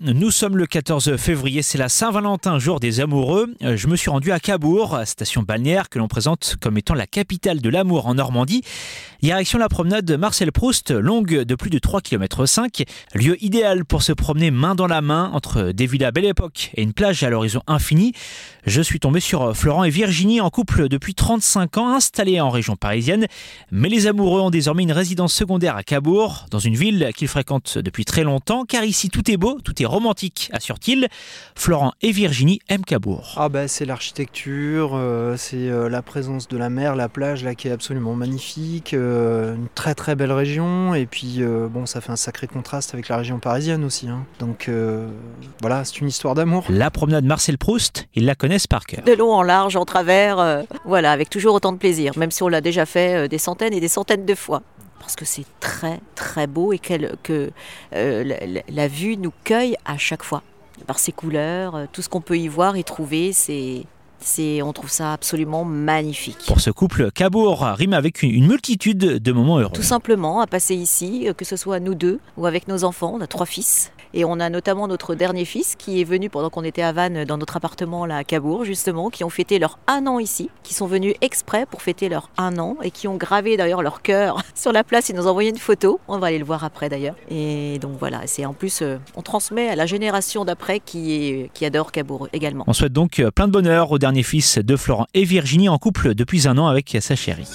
Nous sommes le 14 février, c'est la Saint-Valentin, jour des amoureux. Euh, je me suis rendu à Cabourg, station balnéaire que l'on présente comme étant la capitale de l'amour en Normandie. Direction la promenade Marcel Proust, longue de plus de 3 km 5, lieu idéal pour se promener main dans la main entre des villas belle époque et une plage à l'horizon infini. Je suis tombé sur Florent et Virginie en couple depuis 35 ans, installés en région parisienne. Mais les amoureux ont désormais une résidence secondaire à Cabourg, dans une ville qu'ils fréquentent depuis très longtemps, car ici tout est beau, tout est romantique, assure-t-il. Florent et Virginie aiment Cabourg. Ah bah c'est l'architecture, euh, c'est euh, la présence de la mer, la plage là qui est absolument magnifique, euh, une très très belle région et puis bon ça fait un sacré contraste avec la région parisienne aussi. Hein. Donc voilà, c'est une histoire d'amour. La promenade Marcel Proust, ils la connaissent par cœur. De long en large, en travers, voilà, avec toujours autant de plaisir, même si on l'a déjà fait des centaines et des centaines de fois parce que c'est très très beau et que euh, la, vue nous cueille à chaque fois. Par ses couleurs, euh, tout ce qu'on peut y voir et trouver, c'est c'est, on trouve ça absolument magnifique. Pour ce couple, Cabourg rime avec une, multitude de moments heureux. Tout simplement, à passer ici, euh, que ce soit nous deux ou avec nos enfants, on a trois fils. Et on a notamment notre dernier fils qui est venu pendant qu'on était à Vannes dans notre appartement là à Cabourg justement, qui ont fêté leur un an ici, qui sont venus exprès pour fêter leur un an et qui ont gravé d'ailleurs leur cœur sur la place. Ils nous ont envoyé une photo. On va aller le voir après d'ailleurs. Et donc voilà, c'est en plus euh, on transmet à la génération d'après qui est qui adore Cabourg également. On souhaite donc euh, plein de bonheur au dernier fils de Florent et Virginie en couple depuis un an avec sa chérie.